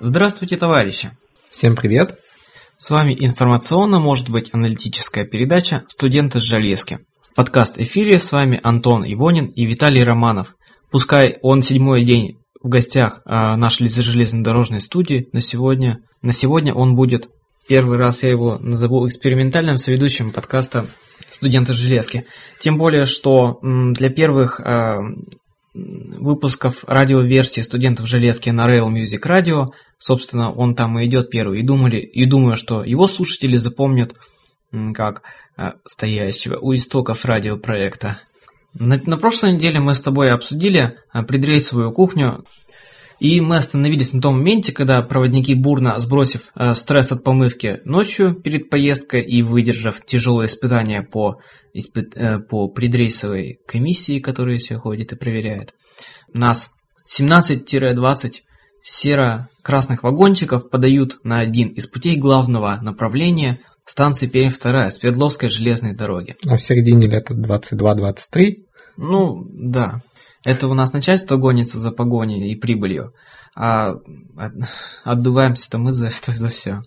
Здравствуйте, товарищи! Всем привет! С вами информационно, может быть, аналитическая передача «Студенты с железки». В подкаст-эфире с вами Антон Ивонин и Виталий Романов. Пускай он седьмой день в гостях а, нашей железнодорожной студии, но сегодня, на сегодня он будет, первый раз я его назову экспериментальным соведущим подкаста «Студенты железки». Тем более, что для первых а, выпусков радиоверсии студентов железки на Rail Music Radio. Собственно, он там и идет первый. И думали, и думаю, что его слушатели запомнят как э, стоящего у истоков радиопроекта. На, на прошлой неделе мы с тобой обсудили э, предрейсовую кухню. И мы остановились на том моменте, когда проводники бурно, сбросив э, стресс от помывки ночью перед поездкой и выдержав тяжелое испытание по, испы, э, по предрейсовой комиссии, которая все ходит и проверяет, нас 17-20 серо-красных вагончиков подают на один из путей главного направления станции Пермь-2 Свердловской железной дороги. А в середине лета 22-23? Ну, да. Это у нас начальство гонится за погоней и прибылью, а отдуваемся-то мы за это за все.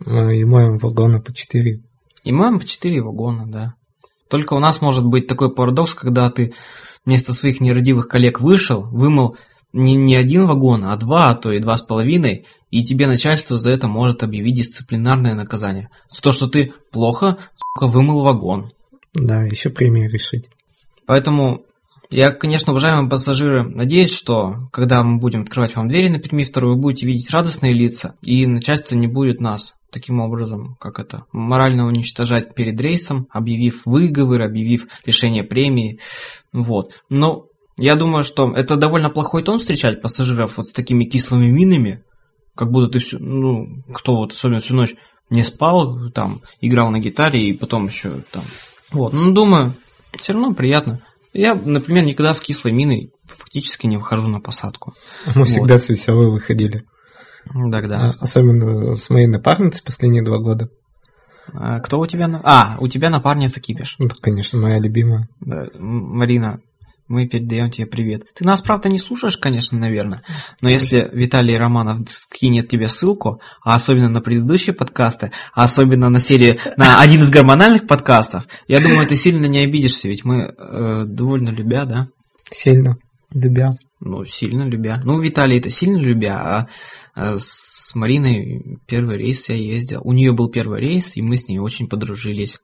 Ну, и моем вагона по 4. И моем по 4 вагона, да. Только у нас может быть такой парадокс, когда ты вместо своих нерадивых коллег вышел, вымыл не, не один вагон, а два, а то и два с половиной, и тебе начальство за это может объявить дисциплинарное наказание. За то, что ты плохо, сука, вымыл вагон. Да, еще премию решить. Поэтому я, конечно, уважаемые пассажиры, надеюсь, что когда мы будем открывать вам двери на Перми вторую, вы будете видеть радостные лица, и начальство не будет нас таким образом, как это, морально уничтожать перед рейсом, объявив выговор, объявив лишение премии, вот. Но я думаю, что это довольно плохой тон встречать пассажиров вот с такими кислыми минами, как будто ты всю, ну, кто вот особенно всю ночь не спал, там, играл на гитаре и потом еще там, вот, ну, думаю, все равно приятно. Я, например, никогда с кислой миной фактически не выхожу на посадку. Мы вот. всегда с веселой выходили. Да-да. А, особенно с моей напарницей последние два года. А, кто у тебя? А, у тебя напарница Кипиш. Ну, конечно, моя любимая. Да, Марина, мы передаем тебе привет. Ты нас, правда, не слушаешь, конечно, наверное, но если Виталий Романов скинет тебе ссылку, а особенно на предыдущие подкасты, а особенно на серию, на один из гормональных подкастов, я думаю, ты сильно не обидишься, ведь мы э, довольно любя, да? Сильно любя. Ну, сильно любя. Ну, Виталий это сильно любя, а Э, с Мариной первый рейс я ездил. У нее был первый рейс, и мы с ней очень подружились.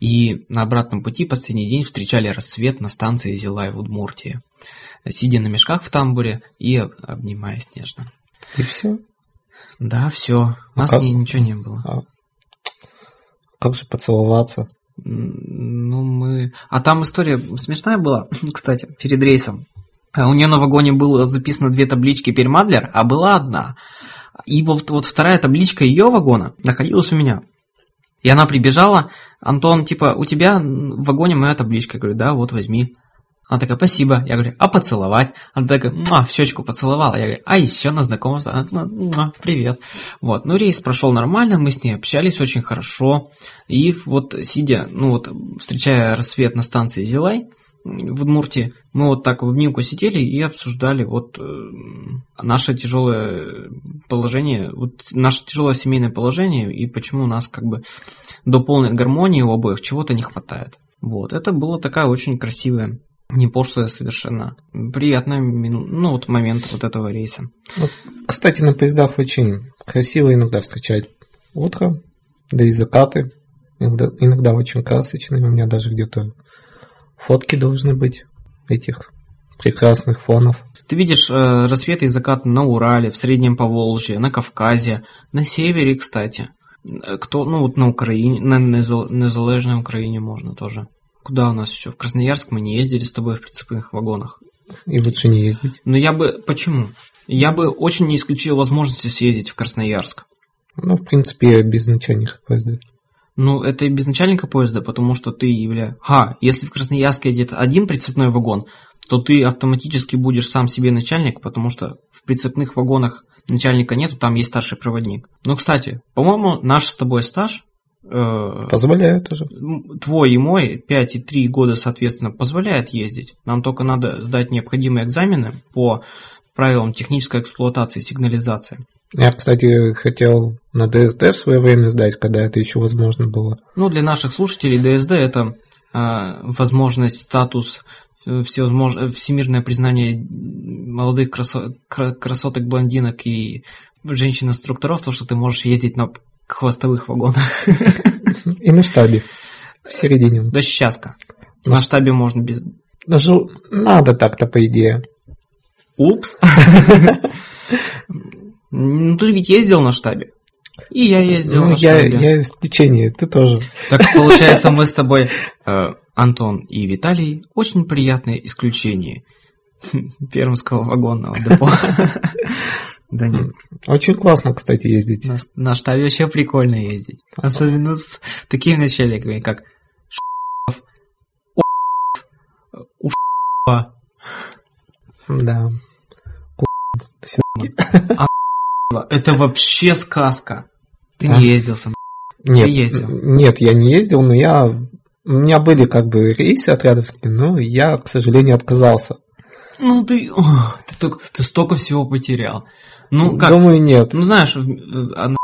И на обратном пути последний день встречали рассвет на станции Зилай в Удмуртии. Сидя на мешках в тамбуре и обнимаясь нежно. И все? Да, все. У а нас как? ничего не было. А как же поцеловаться? Ну, мы... А там история смешная была, кстати, перед рейсом. А у нее на вагоне было записано две таблички Пермадлер, а была одна. И вот, вот вторая табличка ее вагона находилась у меня. И она прибежала, Антон, типа, у тебя в вагоне моя табличка. Я говорю, да, вот возьми. Она такая, спасибо. Я говорю, а поцеловать? Она такая, муа, в щечку поцеловала. Я говорю, а еще на знакомство. Она такая, привет. Вот, ну рейс прошел нормально, мы с ней общались очень хорошо. И вот сидя, ну вот, встречая рассвет на станции Зилай, в Удмуртии, мы вот так в обнимку сидели и обсуждали вот э, наше тяжелое положение, вот наше тяжелое семейное положение и почему у нас как бы до полной гармонии у обоих чего-то не хватает. Вот, это было такая очень красивая, не пошлая совершенно, приятная ну, вот момент вот этого рейса. Вот, кстати, на поездах очень красиво иногда встречать утро, да и закаты, иногда, иногда очень красочные, у меня даже где-то Фотки должны быть этих прекрасных фонов. Ты видишь э, рассветы и закаты на Урале, в Среднем Поволжье, на Кавказе, на севере, кстати. Э, кто, ну вот на Украине, на незалежной Украине можно тоже. Куда у нас еще? В Красноярск мы не ездили с тобой в прицепных вагонах. И лучше не ездить. Но я бы... Почему? Я бы очень не исключил возможности съездить в Красноярск. Ну, в принципе, без начальных поездов. Ну, это и без начальника поезда, потому что ты являешься... Ха, если в Красноярске едет один прицепной вагон, то ты автоматически будешь сам себе начальник, потому что в прицепных вагонах начальника нету, там есть старший проводник. Ну, кстати, по-моему, наш с тобой стаж... Э, позволяет уже. Твой и мой, 5 и 3 года, соответственно, позволяет ездить. Нам только надо сдать необходимые экзамены по правилам технической эксплуатации сигнализации. Я, кстати, хотел на ДСД в свое время сдать, когда это еще возможно было. Ну, для наших слушателей ДСД это э, возможность, статус, всевозможно, всемирное признание молодых красо красоток, блондинок и женщин-инструкторов, то, что ты можешь ездить на хвостовых вагонах. И на штабе. В середине. Да счастка. На штабе можно без... Даже надо так-то, по идее. Упс. Ну, ты ведь ездил на штабе. И я ездил ну, на я, штабе. Я исключение, ты тоже. Так получается, мы с тобой, э, Антон и Виталий, очень приятные исключения пермского вагонного депо. Да нет. Очень классно, кстати, ездить. На, на штабе вообще прикольно ездить. Особенно с такими начальниками, как Да. Это вообще сказка. Ты не ездил сам. Нет, Ты ездил. нет, я не ездил, но я... У меня были как бы рейсы отрядовские, но я, к сожалению, отказался. Ну ты, о, ты, только, ты столько всего потерял. Ну как? Думаю, нет. Ну знаешь, она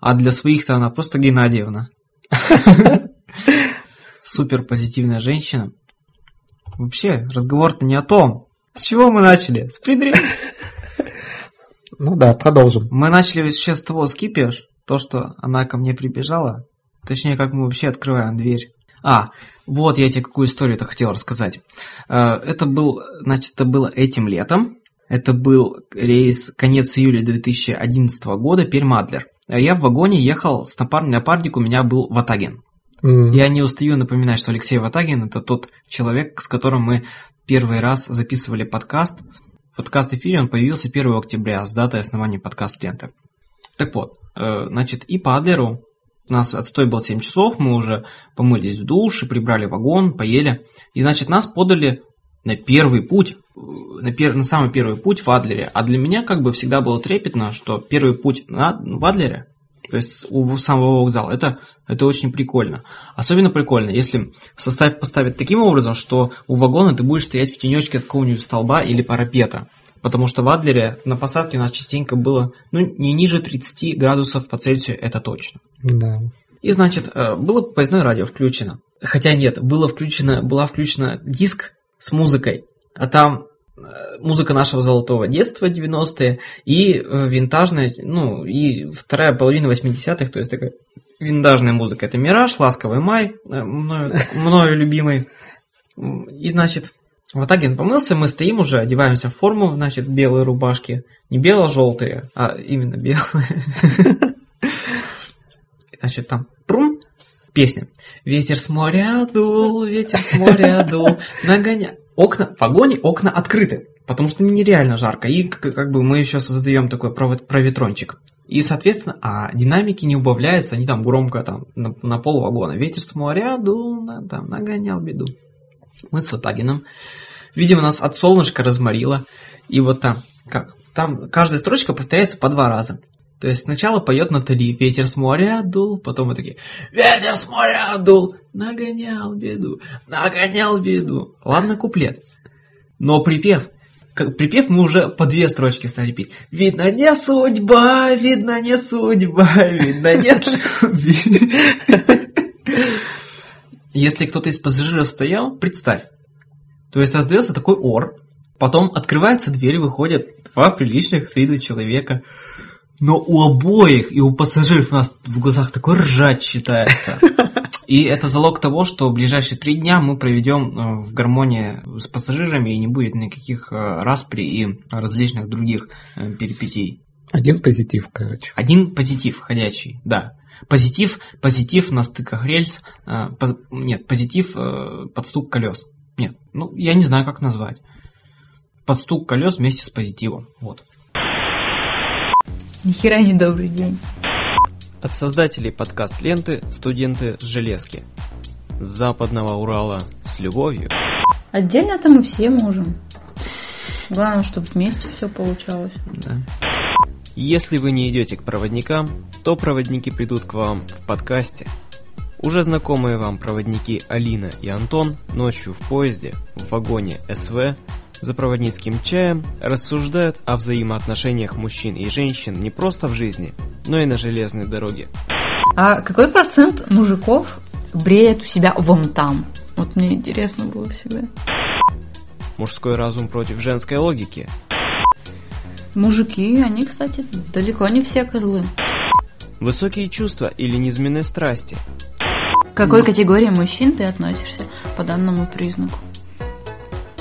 а для своих-то она просто Геннадьевна. Супер позитивная женщина. Вообще, разговор-то не о том. С чего мы начали? С придрез. Ну да, продолжим. Мы начали вообще с того то, что она ко мне прибежала. Точнее, как мы вообще открываем дверь. А, вот я тебе какую историю-то хотел рассказать. Э, это был, значит, это было этим летом. Это был рейс конец июля 2011 года, Пермадлер. Я в вагоне ехал с напар... напарник, у меня был Ватагин. Mm. Я не устаю напоминать, что Алексей Ватагин это тот человек, с которым мы первый раз записывали подкаст. Подкаст эфире он появился 1 октября с датой основания подкаст ленты. Так вот, э, значит, и по Адлеру у нас отстой был 7 часов, мы уже помылись в душе, прибрали вагон, поели. И, значит, нас подали на первый путь, на, пер, на самый первый путь в Адлере. А для меня как бы всегда было трепетно, что первый путь на, в Адлере, то есть у самого вокзала, это, это очень прикольно. Особенно прикольно, если состав поставить таким образом, что у вагона ты будешь стоять в тенечке от какого-нибудь столба или парапета. Потому что в Адлере на посадке у нас частенько было ну, не ниже 30 градусов по Цельсию, это точно. Да. И значит, э, было поездное радио включено. Хотя нет, было включено, была включена диск с музыкой, а там музыка нашего золотого детства 90-е и э, винтажная, ну, и вторая половина 80-х, то есть такая винтажная музыка. Это «Мираж», «Ласковый май», мною, мною любимый. И, значит, Ватагин помылся, мы стоим уже, одеваемся в форму, значит, белые рубашки. Не бело-желтые, а именно белые. Значит, там прум, песня. Ветер с моря дул, ветер с моря дул, нагоня... Окна, в вагоне окна открыты, потому что нереально жарко. И как бы мы еще создаем такой проветрончик. И, соответственно, а динамики не убавляются, они там громко там на, на пол вагона. Ветер с моря дул, на, там нагонял беду. Мы с Ватагином. Видимо, нас от солнышка разморило. И вот там, как? Там каждая строчка повторяется по два раза. То есть сначала поет Натали «Ветер с моря дул», потом мы такие «Ветер с моря дул, нагонял беду, нагонял беду». Ладно, куплет. Но припев, как припев мы уже по две строчки стали петь. Видно не судьба, видно не судьба, видно нет любви. Если кто-то из пассажиров стоял, представь. То есть раздается такой ор, потом открывается дверь, выходят два приличных с виду человека. Но у обоих и у пассажиров у нас в глазах такой ржать считается. И это залог того, что в ближайшие три дня мы проведем э, в гармонии с пассажирами и не будет никаких э, распри и различных других э, перипетий. Один позитив, короче. Один позитив ходячий, да. Позитив, позитив на стыках рельс, поз, нет, позитив под стук колес. Нет, ну я не знаю, как назвать. Под стук колес вместе с позитивом, вот. Нихера не добрый день. От создателей подкаст-ленты «Студенты с железки». С западного Урала с любовью. Отдельно-то мы все можем. Главное, чтобы вместе все получалось. Да. Если вы не идете к проводникам, то проводники придут к вам в подкасте. Уже знакомые вам проводники Алина и Антон ночью в поезде в вагоне СВ за проводницким чаем рассуждают о взаимоотношениях мужчин и женщин не просто в жизни, но и на железной дороге. А какой процент мужиков бреет у себя вон там? Вот мне интересно было всегда. Мужской разум против женской логики. Мужики, они, кстати, далеко не все козлы. Высокие чувства или низменные страсти. К какой категории мужчин ты относишься по данному признаку?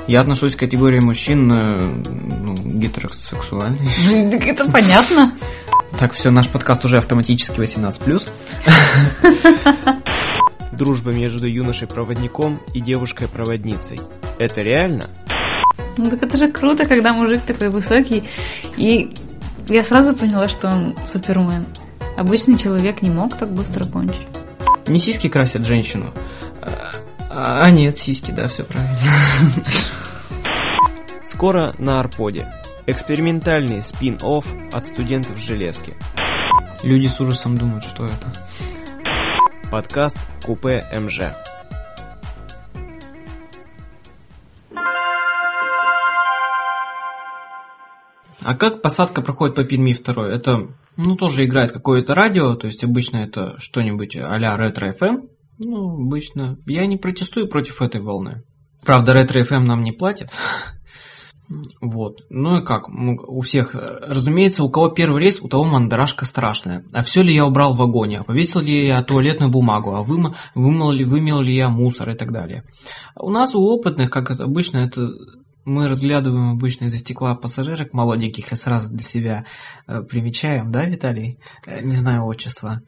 Я отношусь к категории мужчин э, ну, гетеросексуальный. Ну, так это понятно. Так, все, наш подкаст уже автоматически 18+. Дружба между юношей-проводником и девушкой-проводницей. Это реально? Ну так это же круто, когда мужик такой высокий. И я сразу поняла, что он супермен. Обычный человек не мог так быстро кончить. Не сиськи красят женщину. А, а нет, сиськи, да, все правильно. Скоро на Арподе. Экспериментальный спин-офф от студентов железки. Люди с ужасом думают, что это. Подкаст Купе МЖ. А как посадка проходит по Перми 2? Это, ну, тоже играет какое-то радио, то есть обычно это что-нибудь а-ля ретро-ФМ. Ну, обычно. Я не протестую против этой волны. Правда, ретро-ФМ нам не платит. Вот. Ну и как? У всех, разумеется, у кого первый рейс, у того мандарашка страшная. А все ли я убрал в вагоне? А повесил ли я туалетную бумагу? А вымыл, вымыл, ли, вымел ли я мусор и так далее? У нас у опытных, как это обычно, это мы разглядываем обычно из-за стекла пассажирок молоденьких и сразу для себя э, примечаем, да, Виталий? Э, не знаю отчества.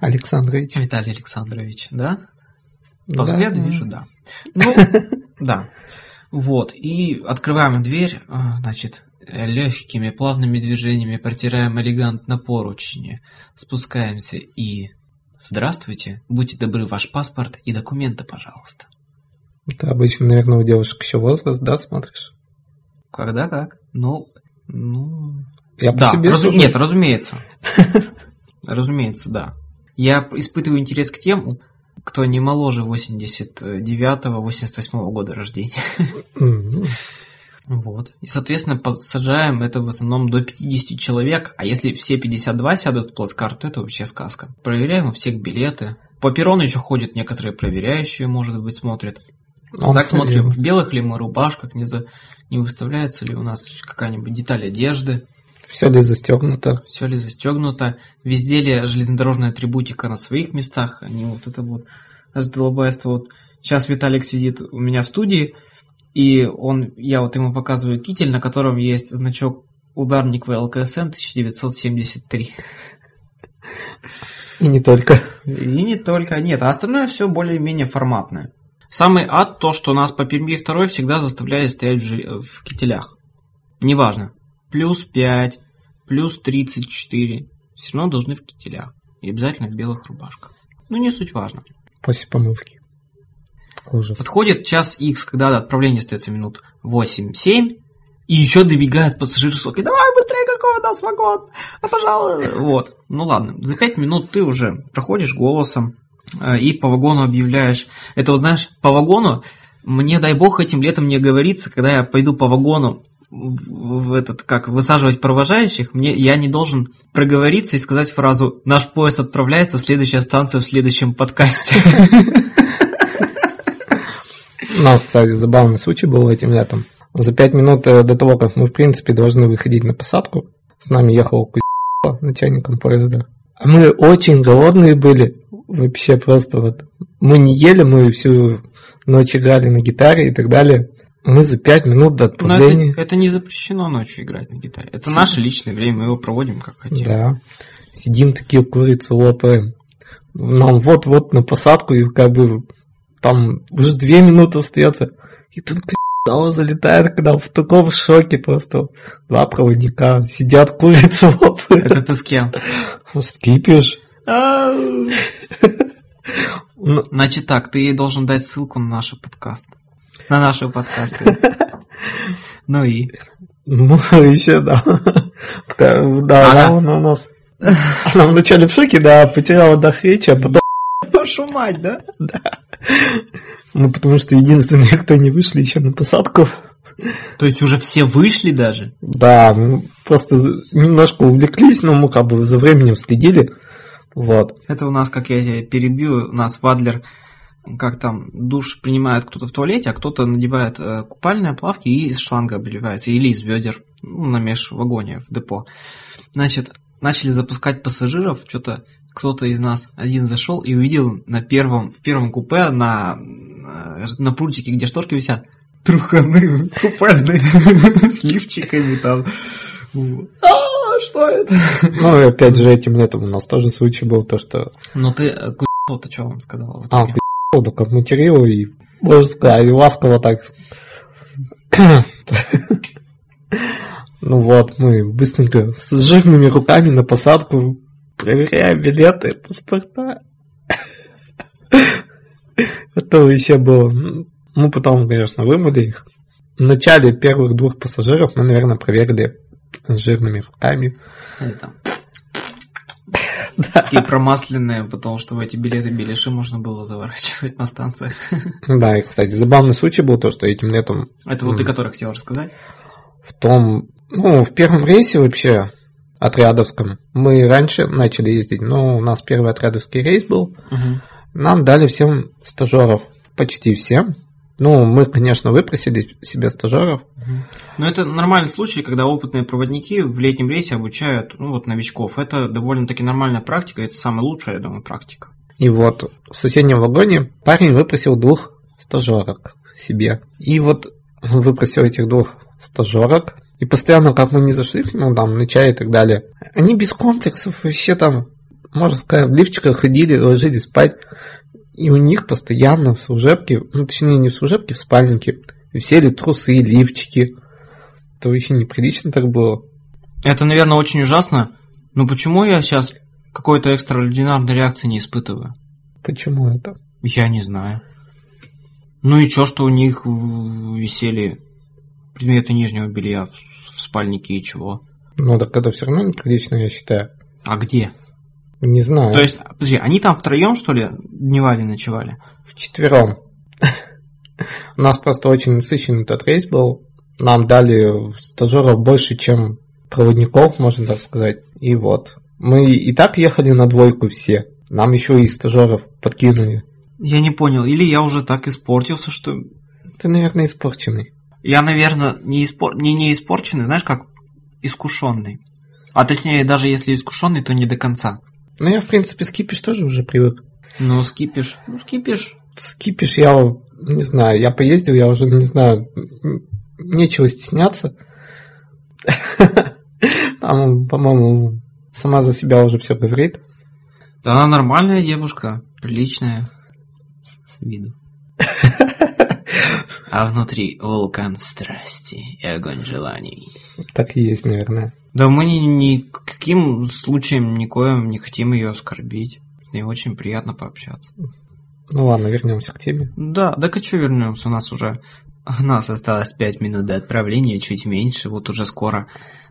Александрович. Виталий Александрович, да? По Да, взгляду да. вижу, да. Ну, да. Вот, и открываем дверь, а, значит, легкими плавными движениями протираем элегантно поручни, спускаемся и... Здравствуйте, будьте добры, ваш паспорт и документы, пожалуйста. Ты обычно, наверное, у девушек еще возраст, да, смотришь? Когда как? Ну, ну... Я по да, себе разу- сужу. Нет, разумеется. Разумеется, да. Я испытываю интерес к тем, кто не моложе 89-88 года рождения. Вот. И, соответственно, посажаем это в основном до 50 человек, а если все 52 сядут в плацкарт, то это вообще сказка. Проверяем у всех билеты. По перрону еще ходят некоторые проверяющие, может быть, смотрят. Он так смотрим, в белых ли мы рубашках, не, за... не выставляется ли у нас какая-нибудь деталь одежды, Все ли застегнуто? все ли застегнуто, везде ли железнодорожная атрибутика на своих местах, а не вот это вот раздолбайство. Вот сейчас Виталик сидит у меня в студии, и он, я вот ему показываю китель, на котором есть значок ударник ВЛКСМ 1973. И не только. И не только, нет, а остальное все более-менее форматное. Самый ад то, что нас по Перми второй всегда заставляли стоять в, в кителях. Неважно, плюс 5, плюс 34, все равно должны в кителях. И обязательно в белых рубашках. Ну, не суть важно. После помывки. Ужас. Подходит час X, когда до отправления остается минут 8-7, и еще добегает пассажир сок. давай быстрее, какой у нас вагон, а пожалуй. Вот, ну ладно, за 5 минут ты уже проходишь голосом э, и по вагону объявляешь. Это вот знаешь, по вагону, мне дай бог этим летом не говорится, когда я пойду по вагону в этот, как, высаживать провожающих, мне, я не должен проговориться и сказать фразу «Наш поезд отправляется, следующая станция в следующем подкасте». У нас, кстати, забавный случай был этим летом. За пять минут э, до того, как мы, в принципе, должны выходить на посадку, с нами ехал Кузьма, начальником поезда. А мы очень голодные были. Вообще просто вот. Мы не ели, мы всю ночь играли на гитаре и так далее. Мы за пять минут до Но это, отправления... это не запрещено ночью играть на гитаре. Это наше личное время, мы его проводим как хотим. Да. Сидим такие курицу лопаем. Нам вот-вот на посадку, и как бы там уже две минуты остается. И тут снова залетает, когда в таком шоке просто. Два проводника сидят, курицу лопают. Это ты с кем? Скипишь. Ну, Значит так, ты ей должен дать ссылку на наш подкаст. На наши подкасты. Ну и? Ну, еще да. Да, она у нас. Она вначале в шоке, да, потеряла дах речи, а потом Вашу мать, да? Ну, потому что единственные, кто не вышли еще на посадку. То есть уже все вышли даже? Да, мы просто немножко увлеклись, но мы как бы за временем следили. Вот. Это у нас, как я перебью, у нас Вадлер, как там, душ принимает кто-то в туалете, а кто-то надевает э, купальные плавки и из шланга обливается, или из ведер, ну, на межвагоне в депо. Значит, начали запускать пассажиров, что-то кто-то из нас один зашел и увидел на первом, в первом купе на, на прутике, где шторки висят, труханы купальные с лифчиками там. А, что это? Ну, и опять же, этим летом у нас тоже случай был, то, что... Ну, ты то что вам сказал? А, да, как материл и, можно сказать, ласково так... Ну вот, мы быстренько с жирными руками на посадку проверяем билеты, паспорта. Это еще было. Мы потом, конечно, вымыли их. В начале первых двух пассажиров мы, наверное, проверили с жирными руками. Такие промасленные, потому что в эти билеты беляши можно было заворачивать на станциях. Да, и, кстати, забавный случай был то, что этим летом... Это вот ты, который хотел рассказать? В том, ну, в первом рейсе вообще отрядовском мы раньше начали ездить, но у нас первый отрядовский рейс был. Угу. Нам дали всем стажеров, почти всем. Ну, мы, конечно, выпросили себе стажеров. Но это нормальный случай, когда опытные проводники в летнем рейсе обучают ну, вот, новичков. Это довольно-таки нормальная практика, это самая лучшая, я думаю, практика. И вот в соседнем вагоне парень выпросил двух стажерок себе. И вот выпросил этих двух стажерок. И постоянно, как мы не зашли к нему, там, на чай и так далее, они без комплексов вообще там, можно сказать, в лифчиках ходили, ложились спать. И у них постоянно в служебке, ну, точнее, не в служебке, в спальнике, висели трусы, лифчики. Это вообще неприлично так было. Это, наверное, очень ужасно. Но почему я сейчас какой-то экстраординарной реакции не испытываю? Почему это? Я не знаю. Ну и чё, что у них висели предметы нижнего белья в, в спальнике и чего? Ну так это все равно неприлично, я считаю. А где? Не знаю. То есть, подожди, они там втроем, что ли, дневали, ночевали? Вчетвером. У нас просто очень насыщенный этот рейс был. Нам дали стажеров больше, чем проводников, можно так сказать. И вот. Мы и так ехали на двойку все. Нам еще и стажеров подкинули. Я не понял, или я уже так испортился, что... Ты, наверное, испорченный. Я, наверное, не, испор... не, не испорченный, знаешь, как искушенный. А точнее, даже если искушенный, то не до конца. Ну, я, в принципе, скипиш тоже уже привык. Ну, скипиш. Ну, скипиш. Скипиш, я не знаю, я поездил, я уже не знаю, нечего стесняться. Там, по-моему, сама за себя уже все говорит. Да она нормальная девушка, приличная с, с виду. А внутри вулкан страсти и огонь желаний. Так и есть, наверное. Да мы ни, ни каким случаем никоим не хотим ее оскорбить. С ней очень приятно пообщаться. Ну ладно, вернемся к теме. Да, да к что вернемся? У нас уже у нас осталось 5 минут до отправления, чуть меньше. Вот уже скоро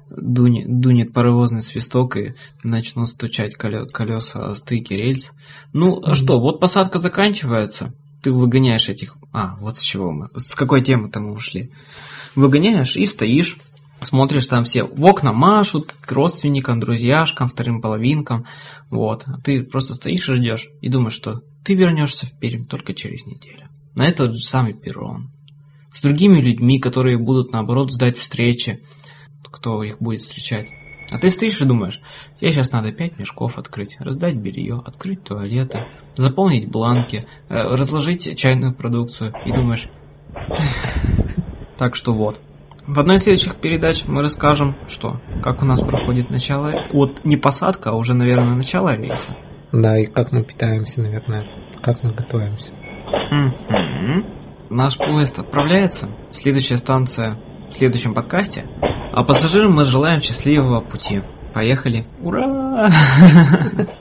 дунет, дунет паровозный свисток и начнут стучать колеса о стыке рельс. Ну, mm-hmm. что, вот посадка заканчивается ты выгоняешь этих... А, вот с чего мы... С какой темы-то мы ушли? Выгоняешь и стоишь, смотришь там все в окна машут к родственникам, друзьяшкам, вторым половинкам, вот. А ты просто стоишь и ждешь и думаешь, что ты вернешься в Пермь только через неделю. На этот же самый перрон. С другими людьми, которые будут, наоборот, ждать встречи, кто их будет встречать. А ты стоишь и думаешь, тебе сейчас надо пять мешков открыть, раздать белье, открыть туалеты, заполнить бланки, э, разложить чайную продукцию и думаешь... Так что вот. В одной из следующих передач мы расскажем, что, как у нас проходит начало, вот не посадка, а уже, наверное, начало рейса. Да, и как мы питаемся, наверное, как мы готовимся. Наш поезд отправляется. Следующая станция в следующем подкасте. А пассажирам мы желаем счастливого пути. Поехали. Ура!